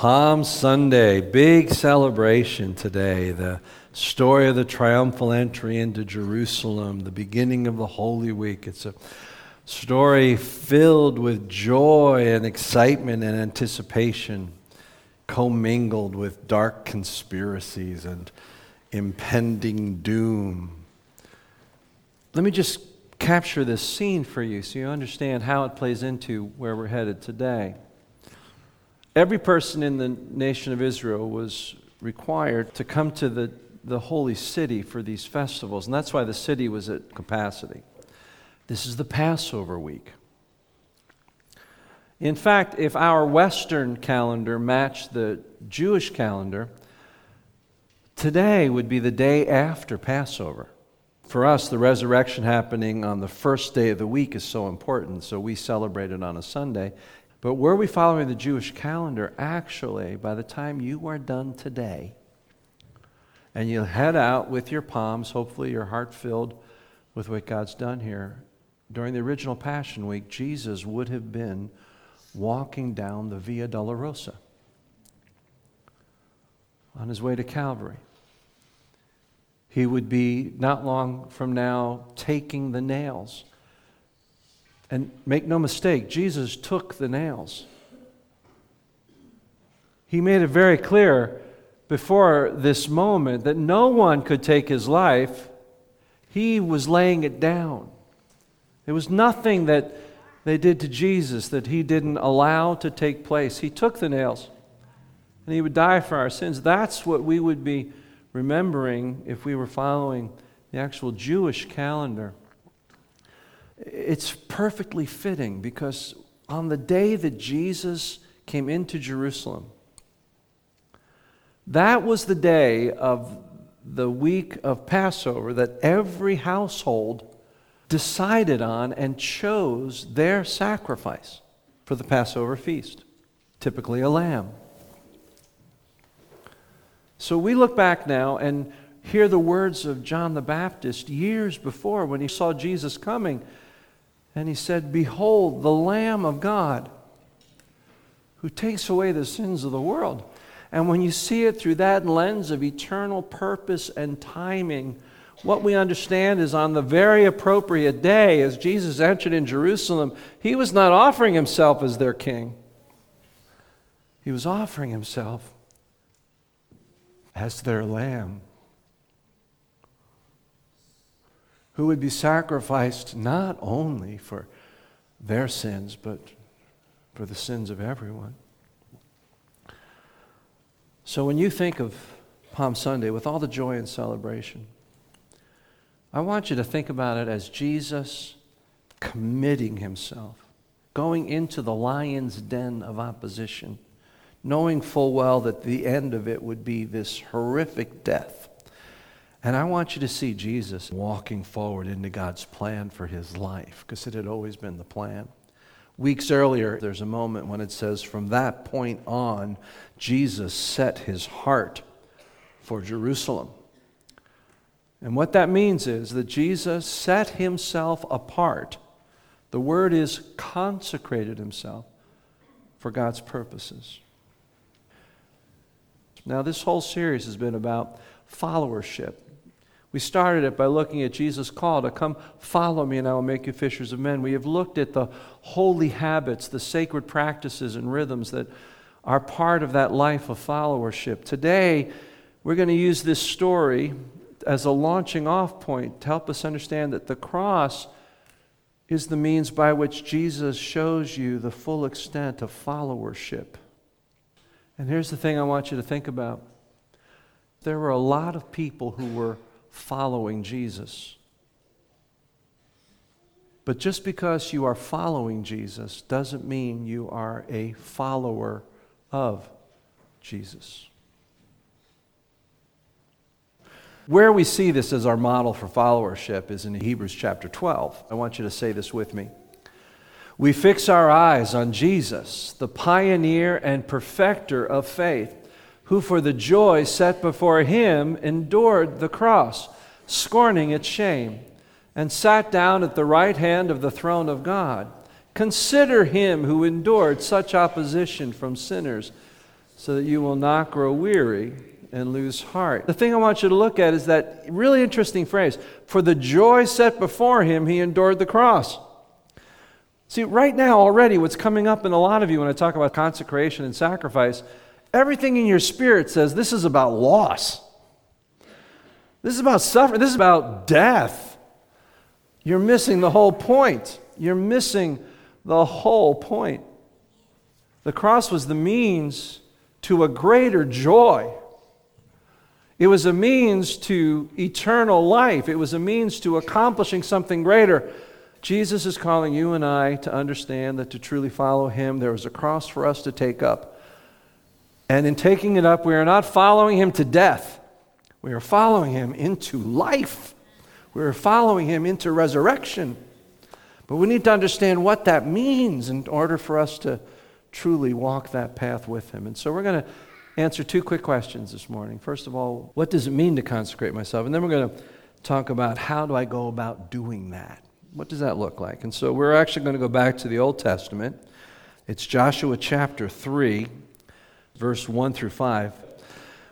Palm Sunday, big celebration today. The story of the triumphal entry into Jerusalem, the beginning of the Holy Week. It's a story filled with joy and excitement and anticipation, commingled with dark conspiracies and impending doom. Let me just capture this scene for you so you understand how it plays into where we're headed today. Every person in the nation of Israel was required to come to the, the holy city for these festivals, and that's why the city was at capacity. This is the Passover week. In fact, if our Western calendar matched the Jewish calendar, today would be the day after Passover. For us, the resurrection happening on the first day of the week is so important, so we celebrate it on a Sunday. But were we following the Jewish calendar, actually, by the time you are done today, and you head out with your palms, hopefully your heart filled with what God's done here, during the original Passion Week, Jesus would have been walking down the Via Dolorosa on his way to Calvary. He would be not long from now taking the nails and make no mistake, Jesus took the nails. He made it very clear before this moment that no one could take his life. He was laying it down. There was nothing that they did to Jesus that he didn't allow to take place. He took the nails and he would die for our sins. That's what we would be remembering if we were following the actual Jewish calendar. It's perfectly fitting because on the day that Jesus came into Jerusalem, that was the day of the week of Passover that every household decided on and chose their sacrifice for the Passover feast, typically a lamb. So we look back now and hear the words of John the Baptist years before when he saw Jesus coming. And he said, Behold, the Lamb of God who takes away the sins of the world. And when you see it through that lens of eternal purpose and timing, what we understand is on the very appropriate day, as Jesus entered in Jerusalem, he was not offering himself as their king, he was offering himself as their lamb. Who would be sacrificed not only for their sins, but for the sins of everyone. So when you think of Palm Sunday with all the joy and celebration, I want you to think about it as Jesus committing himself, going into the lion's den of opposition, knowing full well that the end of it would be this horrific death and I want you to see Jesus walking forward into God's plan for his life, because it had always been the plan. Weeks earlier, there's a moment when it says, From that point on, Jesus set his heart for Jerusalem. And what that means is that Jesus set himself apart. The word is consecrated himself for God's purposes. Now, this whole series has been about followership. We started it by looking at Jesus' call to come follow me and I will make you fishers of men. We have looked at the holy habits, the sacred practices and rhythms that are part of that life of followership. Today, we're going to use this story as a launching off point to help us understand that the cross is the means by which Jesus shows you the full extent of followership. And here's the thing I want you to think about there were a lot of people who were following Jesus. But just because you are following Jesus doesn't mean you are a follower of Jesus. Where we see this as our model for followership is in Hebrews chapter 12. I want you to say this with me. We fix our eyes on Jesus, the pioneer and perfecter of faith who for the joy set before him endured the cross, scorning its shame, and sat down at the right hand of the throne of God. Consider him who endured such opposition from sinners, so that you will not grow weary and lose heart. The thing I want you to look at is that really interesting phrase for the joy set before him, he endured the cross. See, right now, already, what's coming up in a lot of you when I talk about consecration and sacrifice, everything in your spirit says this is about loss. This is about suffering. This is about death. You're missing the whole point. You're missing the whole point. The cross was the means to a greater joy. It was a means to eternal life. It was a means to accomplishing something greater. Jesus is calling you and I to understand that to truly follow him, there is a cross for us to take up. And in taking it up, we are not following him to death, we are following him into life. We are following him into resurrection. But we need to understand what that means in order for us to truly walk that path with him. And so we're going to answer two quick questions this morning. First of all, what does it mean to consecrate myself? And then we're going to talk about how do I go about doing that? What does that look like? And so we're actually going to go back to the Old Testament. It's Joshua chapter 3, verse 1 through 5.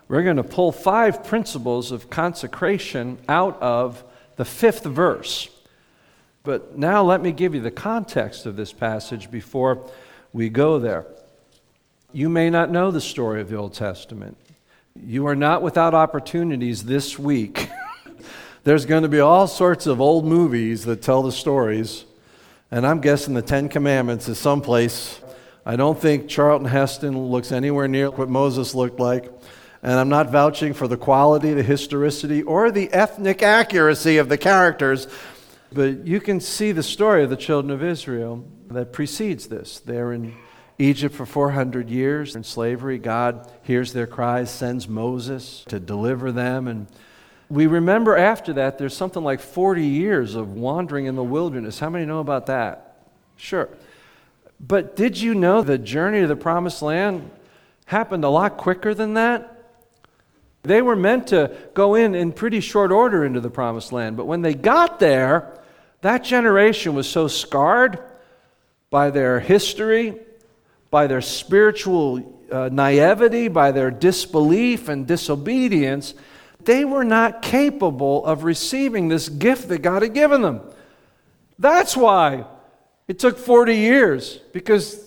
We're going to pull five principles of consecration out of the fifth verse. But now let me give you the context of this passage before we go there. You may not know the story of the Old Testament. You are not without opportunities this week there's going to be all sorts of old movies that tell the stories. And I'm guessing the Ten Commandments is someplace. I don't think Charlton Heston looks anywhere near what Moses looked like. And I'm not vouching for the quality, the historicity, or the ethnic accuracy of the characters. But you can see the story of the children of Israel that precedes this. They're in Egypt for 400 years in slavery. God hears their cries, sends Moses to deliver them. And we remember after that there's something like 40 years of wandering in the wilderness. How many know about that? Sure. But did you know the journey to the promised land happened a lot quicker than that? They were meant to go in in pretty short order into the promised land, but when they got there, that generation was so scarred by their history, by their spiritual uh, naivety, by their disbelief and disobedience, they were not capable of receiving this gift that God had given them. That's why it took 40 years, because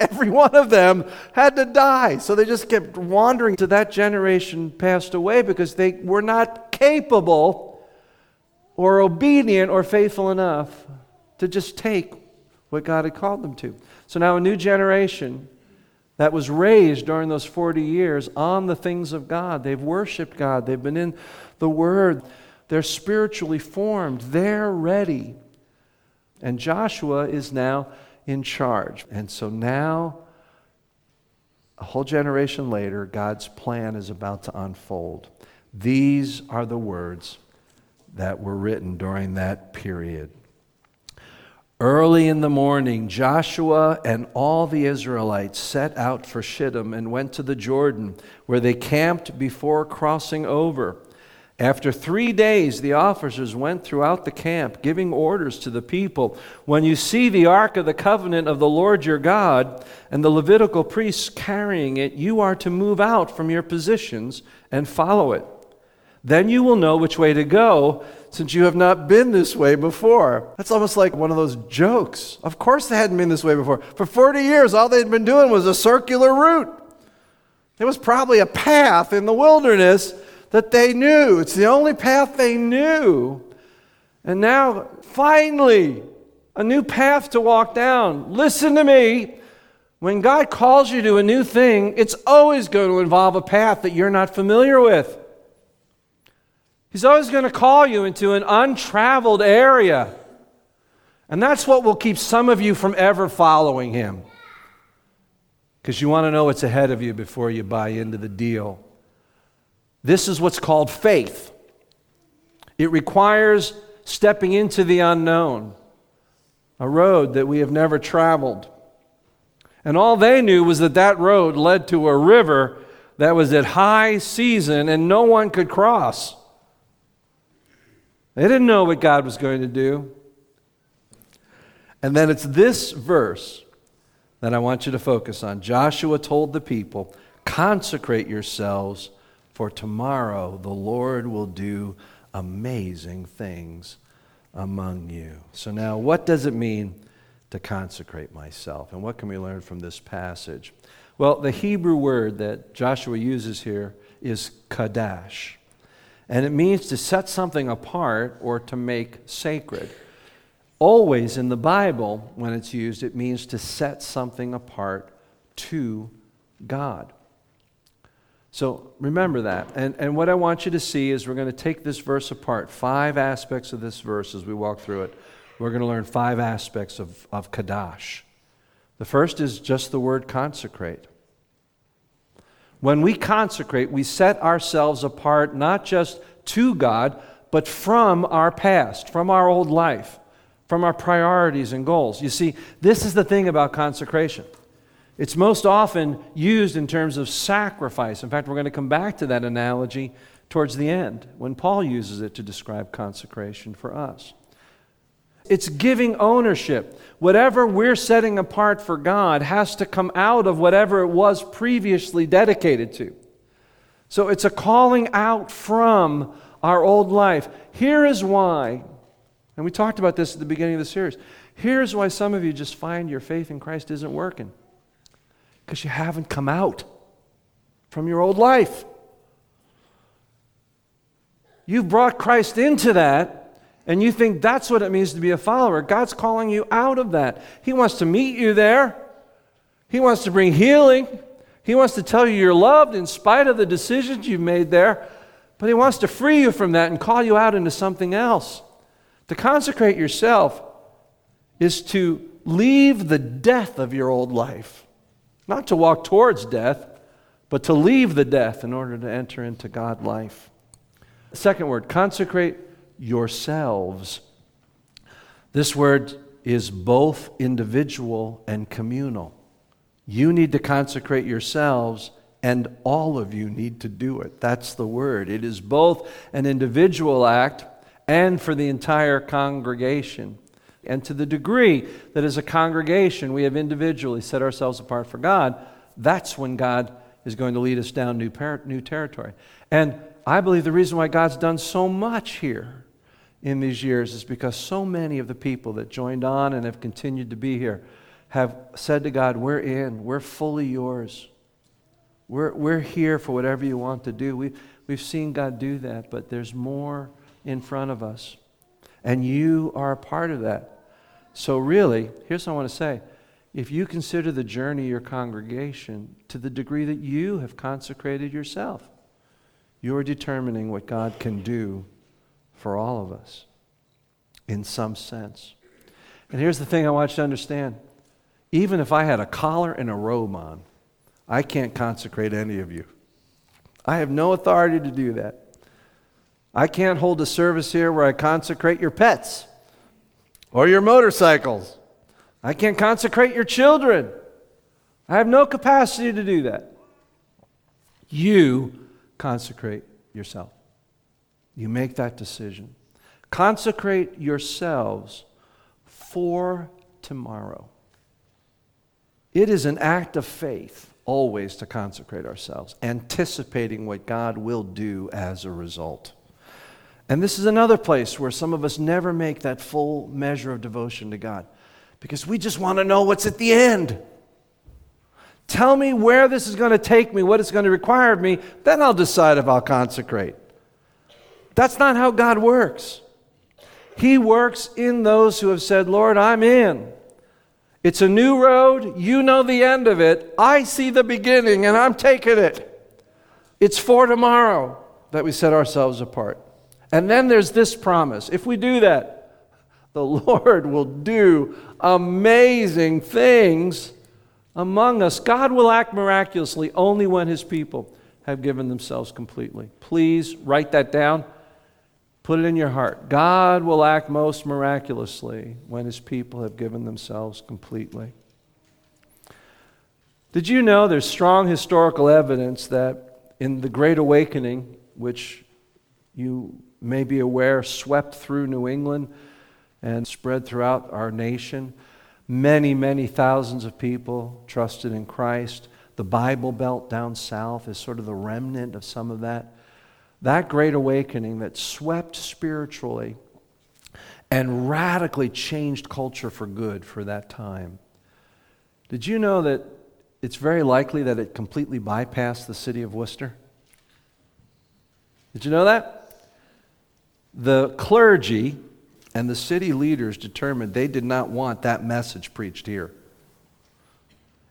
every one of them had to die. So they just kept wandering to that generation passed away because they were not capable or obedient or faithful enough to just take what God had called them to. So now a new generation that was raised during those 40 years on the things of God. They've worshiped God, they've been in the Word, they're spiritually formed, they're ready. And Joshua is now in charge. And so now, a whole generation later, God's plan is about to unfold. These are the words that were written during that period. Early in the morning, Joshua and all the Israelites set out for Shittim and went to the Jordan, where they camped before crossing over. After three days, the officers went throughout the camp, giving orders to the people When you see the ark of the covenant of the Lord your God and the Levitical priests carrying it, you are to move out from your positions and follow it. Then you will know which way to go, since you have not been this way before. That's almost like one of those jokes. Of course, they hadn't been this way before. For 40 years, all they'd been doing was a circular route. There was probably a path in the wilderness that they knew. It's the only path they knew. And now, finally, a new path to walk down. Listen to me. When God calls you to a new thing, it's always going to involve a path that you're not familiar with. He's always going to call you into an untraveled area. And that's what will keep some of you from ever following him. Because you want to know what's ahead of you before you buy into the deal. This is what's called faith. It requires stepping into the unknown, a road that we have never traveled. And all they knew was that that road led to a river that was at high season and no one could cross. They didn't know what God was going to do. And then it's this verse that I want you to focus on. Joshua told the people, Consecrate yourselves, for tomorrow the Lord will do amazing things among you. So, now what does it mean to consecrate myself? And what can we learn from this passage? Well, the Hebrew word that Joshua uses here is kadash. And it means to set something apart or to make sacred. Always in the Bible, when it's used, it means to set something apart to God. So remember that. And, and what I want you to see is we're going to take this verse apart. Five aspects of this verse as we walk through it. We're going to learn five aspects of, of Kadash. The first is just the word consecrate. When we consecrate, we set ourselves apart not just to God, but from our past, from our old life, from our priorities and goals. You see, this is the thing about consecration. It's most often used in terms of sacrifice. In fact, we're going to come back to that analogy towards the end when Paul uses it to describe consecration for us. It's giving ownership. Whatever we're setting apart for God has to come out of whatever it was previously dedicated to. So it's a calling out from our old life. Here is why, and we talked about this at the beginning of the series. Here's why some of you just find your faith in Christ isn't working because you haven't come out from your old life. You've brought Christ into that and you think that's what it means to be a follower. God's calling you out of that. He wants to meet you there, He wants to bring healing. He wants to tell you you're loved in spite of the decisions you've made there, but He wants to free you from that and call you out into something else. To consecrate yourself is to leave the death of your old life, not to walk towards death, but to leave the death in order to enter into God life. Second word, consecrate yourselves. This word is both individual and communal. You need to consecrate yourselves, and all of you need to do it. That's the word. It is both an individual act and for the entire congregation. And to the degree that as a congregation we have individually set ourselves apart for God, that's when God is going to lead us down new, par- new territory. And I believe the reason why God's done so much here in these years is because so many of the people that joined on and have continued to be here have said to God, We're in, we're fully yours. We're, we're here for whatever you want to do. We, we've seen God do that, but there's more in front of us. And you are a part of that. So, really, here's what I want to say. If you consider the journey of your congregation to the degree that you have consecrated yourself, you are determining what God can do for all of us in some sense. And here's the thing I want you to understand even if I had a collar and a robe on, I can't consecrate any of you. I have no authority to do that. I can't hold a service here where I consecrate your pets or your motorcycles. I can't consecrate your children. I have no capacity to do that. You consecrate yourself. You make that decision. Consecrate yourselves for tomorrow. It is an act of faith always to consecrate ourselves, anticipating what God will do as a result. And this is another place where some of us never make that full measure of devotion to God because we just want to know what's at the end. Tell me where this is going to take me, what it's going to require of me, then I'll decide if I'll consecrate. That's not how God works. He works in those who have said, Lord, I'm in. It's a new road. You know the end of it. I see the beginning, and I'm taking it. It's for tomorrow that we set ourselves apart. And then there's this promise if we do that, the Lord will do amazing things among us. God will act miraculously only when his people have given themselves completely. Please write that down. Put it in your heart. God will act most miraculously when his people have given themselves completely. Did you know there's strong historical evidence that in the Great Awakening, which you may be aware swept through New England and spread throughout our nation, many, many thousands of people trusted in Christ. the Bible Belt down south is sort of the remnant of some of that. That great awakening that swept spiritually and radically changed culture for good for that time. Did you know that it's very likely that it completely bypassed the city of Worcester? Did you know that? The clergy and the city leaders determined they did not want that message preached here.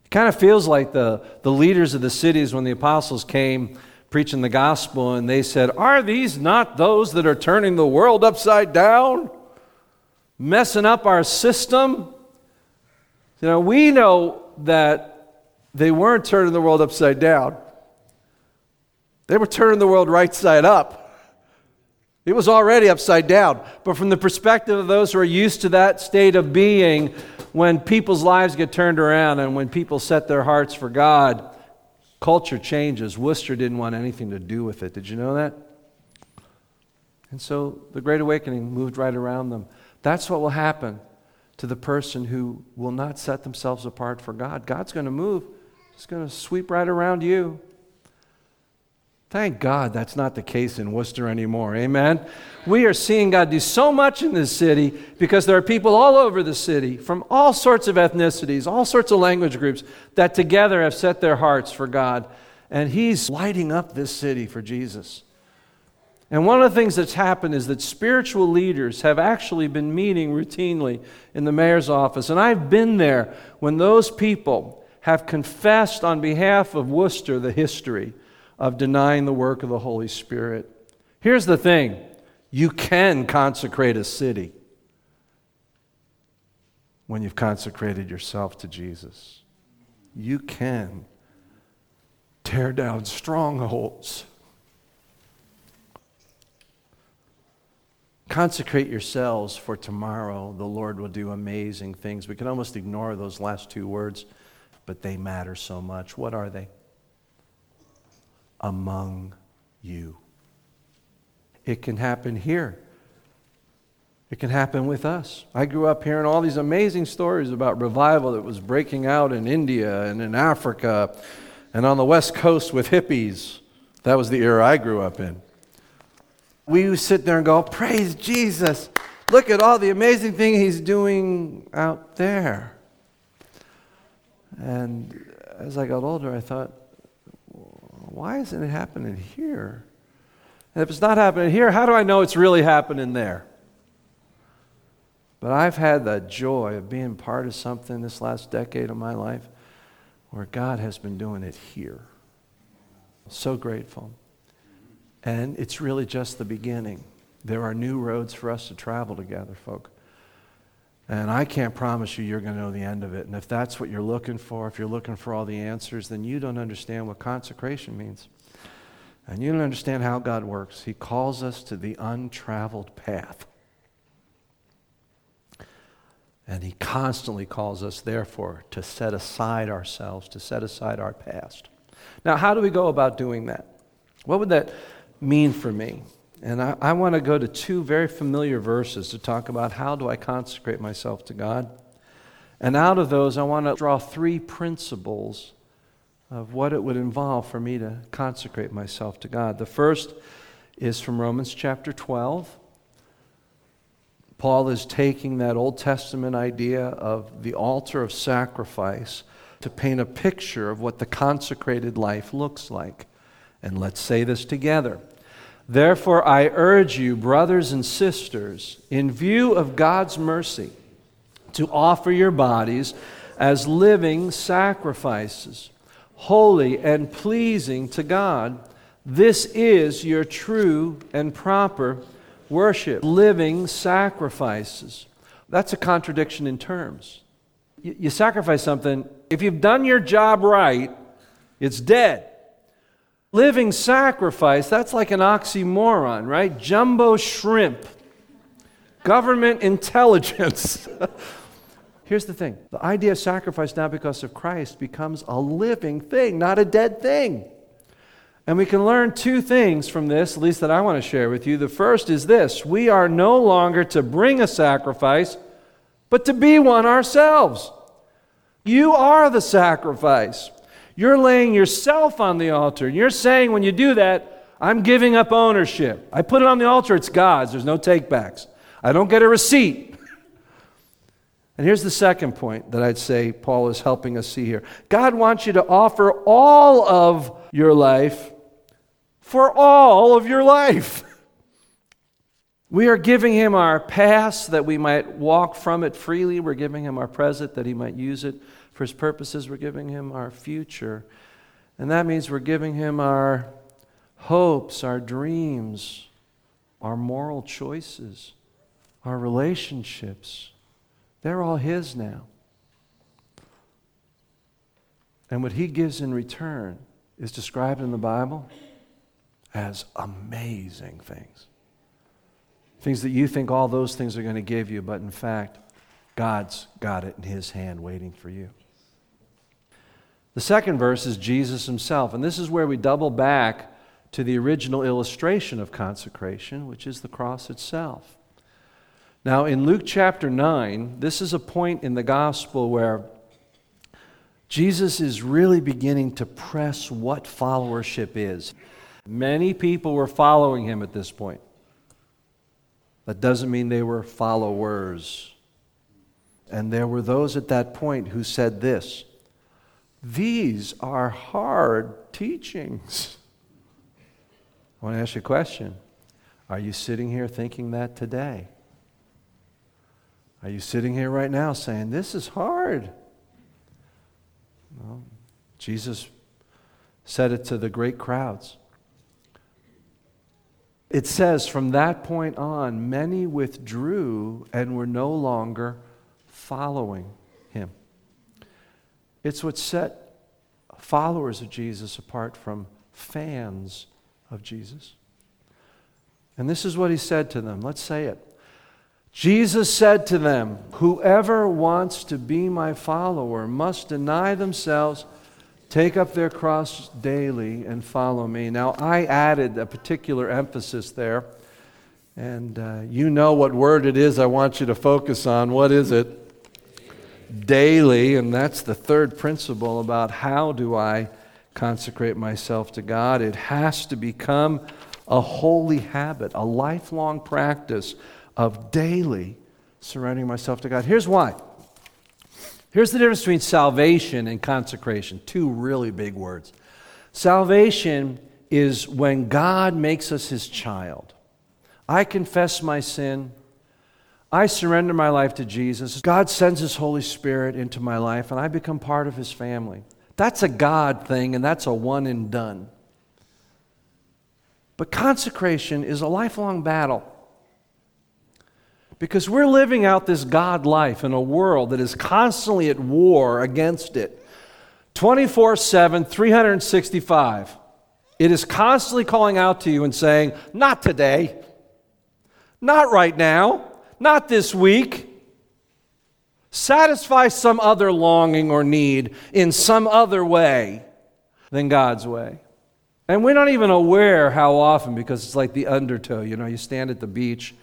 It kind of feels like the, the leaders of the cities when the apostles came preaching the gospel and they said, Are these not those that are turning the world upside down? Messing up our system? You know, we know that they weren't turning the world upside down. They were turning the world right side up. It was already upside down. But from the perspective of those who are used to that state of being, when people's lives get turned around and when people set their hearts for God, culture changes. Worcester didn't want anything to do with it. Did you know that? And so the Great Awakening moved right around them. That's what will happen to the person who will not set themselves apart for God. God's going to move, He's going to sweep right around you. Thank God that's not the case in Worcester anymore. Amen. We are seeing God do so much in this city because there are people all over the city from all sorts of ethnicities, all sorts of language groups that together have set their hearts for God. And He's lighting up this city for Jesus. And one of the things that's happened is that spiritual leaders have actually been meeting routinely in the mayor's office. And I've been there when those people have confessed on behalf of Worcester the history of denying the work of the Holy Spirit. Here's the thing you can consecrate a city when you've consecrated yourself to Jesus. You can tear down strongholds. Consecrate yourselves for tomorrow. The Lord will do amazing things. We can almost ignore those last two words, but they matter so much. What are they? Among you. It can happen here. It can happen with us. I grew up hearing all these amazing stories about revival that was breaking out in India and in Africa and on the West Coast with hippies. That was the era I grew up in. We would sit there and go, Praise Jesus. Look at all the amazing thing he's doing out there. And as I got older, I thought, why isn't it happening here? And if it's not happening here, how do I know it's really happening there? But I've had the joy of being part of something this last decade of my life where God has been doing it here. So grateful. And it's really just the beginning. There are new roads for us to travel together, folk. And I can't promise you you're going to know the end of it. And if that's what you're looking for, if you're looking for all the answers, then you don't understand what consecration means. And you don't understand how God works. He calls us to the untraveled path. And He constantly calls us, therefore, to set aside ourselves, to set aside our past. Now, how do we go about doing that? What would that mean for me? And I, I want to go to two very familiar verses to talk about how do I consecrate myself to God. And out of those, I want to draw three principles of what it would involve for me to consecrate myself to God. The first is from Romans chapter 12. Paul is taking that Old Testament idea of the altar of sacrifice to paint a picture of what the consecrated life looks like. And let's say this together. Therefore, I urge you, brothers and sisters, in view of God's mercy, to offer your bodies as living sacrifices, holy and pleasing to God. This is your true and proper worship, living sacrifices. That's a contradiction in terms. You, you sacrifice something, if you've done your job right, it's dead. Living sacrifice, that's like an oxymoron, right? Jumbo shrimp. Government intelligence. Here's the thing the idea of sacrifice now because of Christ becomes a living thing, not a dead thing. And we can learn two things from this, at least that I want to share with you. The first is this we are no longer to bring a sacrifice, but to be one ourselves. You are the sacrifice. You're laying yourself on the altar. And you're saying when you do that, I'm giving up ownership. I put it on the altar, it's God's. There's no takebacks. I don't get a receipt. And here's the second point that I'd say Paul is helping us see here God wants you to offer all of your life for all of your life. We are giving him our past that we might walk from it freely. We're giving him our present that he might use it for his purposes. We're giving him our future. And that means we're giving him our hopes, our dreams, our moral choices, our relationships. They're all his now. And what he gives in return is described in the Bible as amazing things. Things that you think all those things are going to give you, but in fact, God's got it in His hand waiting for you. The second verse is Jesus Himself, and this is where we double back to the original illustration of consecration, which is the cross itself. Now, in Luke chapter 9, this is a point in the gospel where Jesus is really beginning to press what followership is. Many people were following him at this point. That doesn't mean they were followers. And there were those at that point who said this These are hard teachings. I want to ask you a question. Are you sitting here thinking that today? Are you sitting here right now saying, This is hard? Well, Jesus said it to the great crowds. It says, from that point on, many withdrew and were no longer following him. It's what set followers of Jesus apart from fans of Jesus. And this is what he said to them. Let's say it. Jesus said to them, Whoever wants to be my follower must deny themselves Take up their cross daily and follow me. Now, I added a particular emphasis there, and uh, you know what word it is I want you to focus on. What is it? Daily, and that's the third principle about how do I consecrate myself to God. It has to become a holy habit, a lifelong practice of daily surrendering myself to God. Here's why. Here's the difference between salvation and consecration two really big words. Salvation is when God makes us his child. I confess my sin. I surrender my life to Jesus. God sends his Holy Spirit into my life, and I become part of his family. That's a God thing, and that's a one and done. But consecration is a lifelong battle. Because we're living out this God life in a world that is constantly at war against it. 24 7, 365. It is constantly calling out to you and saying, Not today. Not right now. Not this week. Satisfy some other longing or need in some other way than God's way. And we're not even aware how often because it's like the undertow. You know, you stand at the beach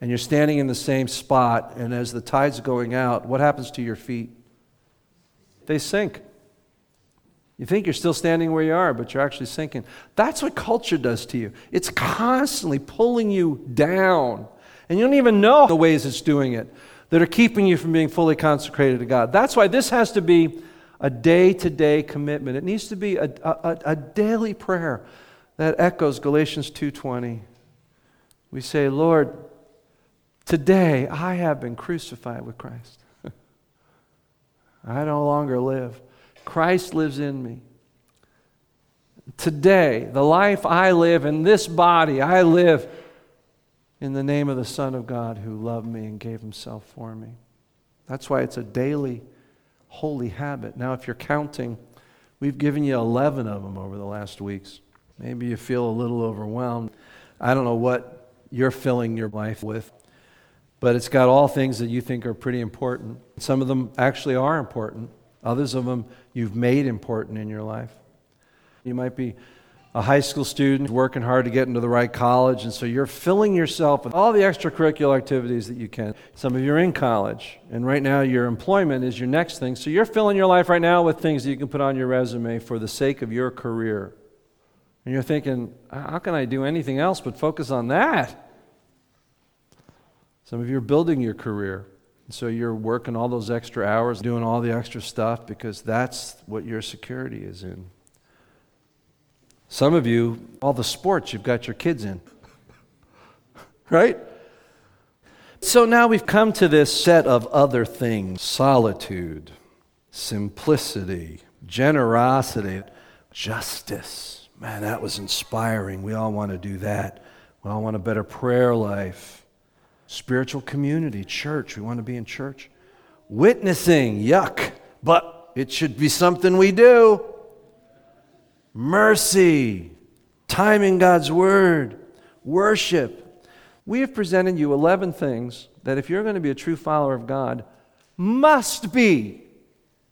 and you're standing in the same spot, and as the tide's going out, what happens to your feet? They sink. You think you're still standing where you are, but you're actually sinking. That's what culture does to you. It's constantly pulling you down, and you don't even know the ways it's doing it that are keeping you from being fully consecrated to God. That's why this has to be a day to day commitment. It needs to be a, a, a daily prayer that echoes Galatians 2:20. We say, Lord, Today, I have been crucified with Christ. I no longer live. Christ lives in me. Today, the life I live in this body, I live in the name of the Son of God who loved me and gave himself for me. That's why it's a daily holy habit. Now, if you're counting, we've given you 11 of them over the last weeks. Maybe you feel a little overwhelmed. I don't know what you're filling your life with but it's got all things that you think are pretty important. Some of them actually are important, others of them you've made important in your life. You might be a high school student working hard to get into the right college, and so you're filling yourself with all the extracurricular activities that you can. Some of you are in college, and right now your employment is your next thing. So you're filling your life right now with things that you can put on your resume for the sake of your career. And you're thinking, how can I do anything else but focus on that? Some of you are building your career. So you're working all those extra hours, doing all the extra stuff because that's what your security is in. Some of you, all the sports you've got your kids in. right? So now we've come to this set of other things solitude, simplicity, generosity, justice. Man, that was inspiring. We all want to do that. We all want a better prayer life, spiritual community, church. We want to be in church. Witnessing, yuck, but it should be something we do mercy, time in God's Word, worship. We have presented you 11 things that, if you're going to be a true follower of God, must be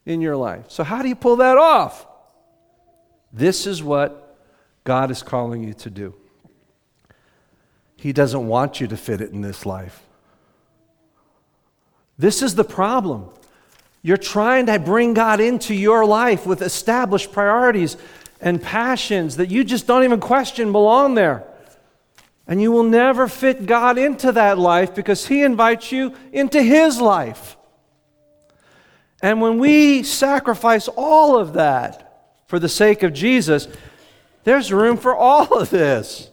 in your life. So, how do you pull that off? This is what God is calling you to do. He doesn't want you to fit it in this life. This is the problem. You're trying to bring God into your life with established priorities and passions that you just don't even question belong there. And you will never fit God into that life because He invites you into His life. And when we sacrifice all of that for the sake of Jesus, there's room for all of this.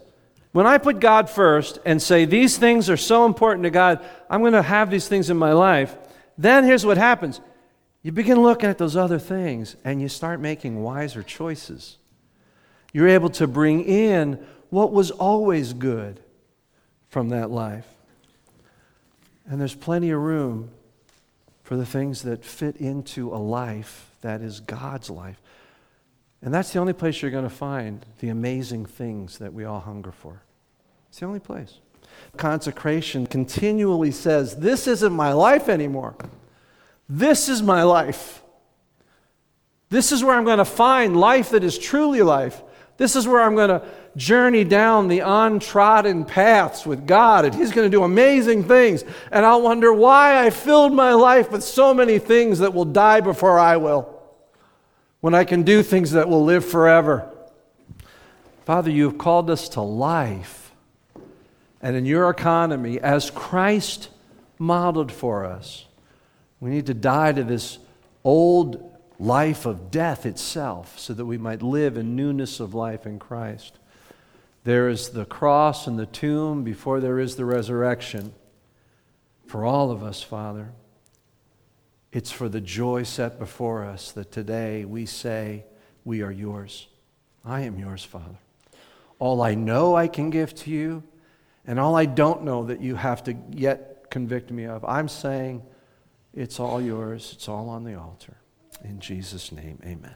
When I put God first and say, These things are so important to God, I'm going to have these things in my life, then here's what happens you begin looking at those other things and you start making wiser choices. You're able to bring in what was always good from that life. And there's plenty of room for the things that fit into a life that is God's life. And that's the only place you're going to find the amazing things that we all hunger for. It's the only place. Consecration continually says, This isn't my life anymore. This is my life. This is where I'm going to find life that is truly life. This is where I'm going to journey down the untrodden paths with God, and He's going to do amazing things. And I'll wonder why I filled my life with so many things that will die before I will, when I can do things that will live forever. Father, you have called us to life. And in your economy, as Christ modeled for us, we need to die to this old life of death itself so that we might live in newness of life in Christ. There is the cross and the tomb before there is the resurrection. For all of us, Father, it's for the joy set before us that today we say, We are yours. I am yours, Father. All I know I can give to you, and all I don't know that you have to yet convict me of, I'm saying, it's all yours. It's all on the altar. In Jesus' name, amen.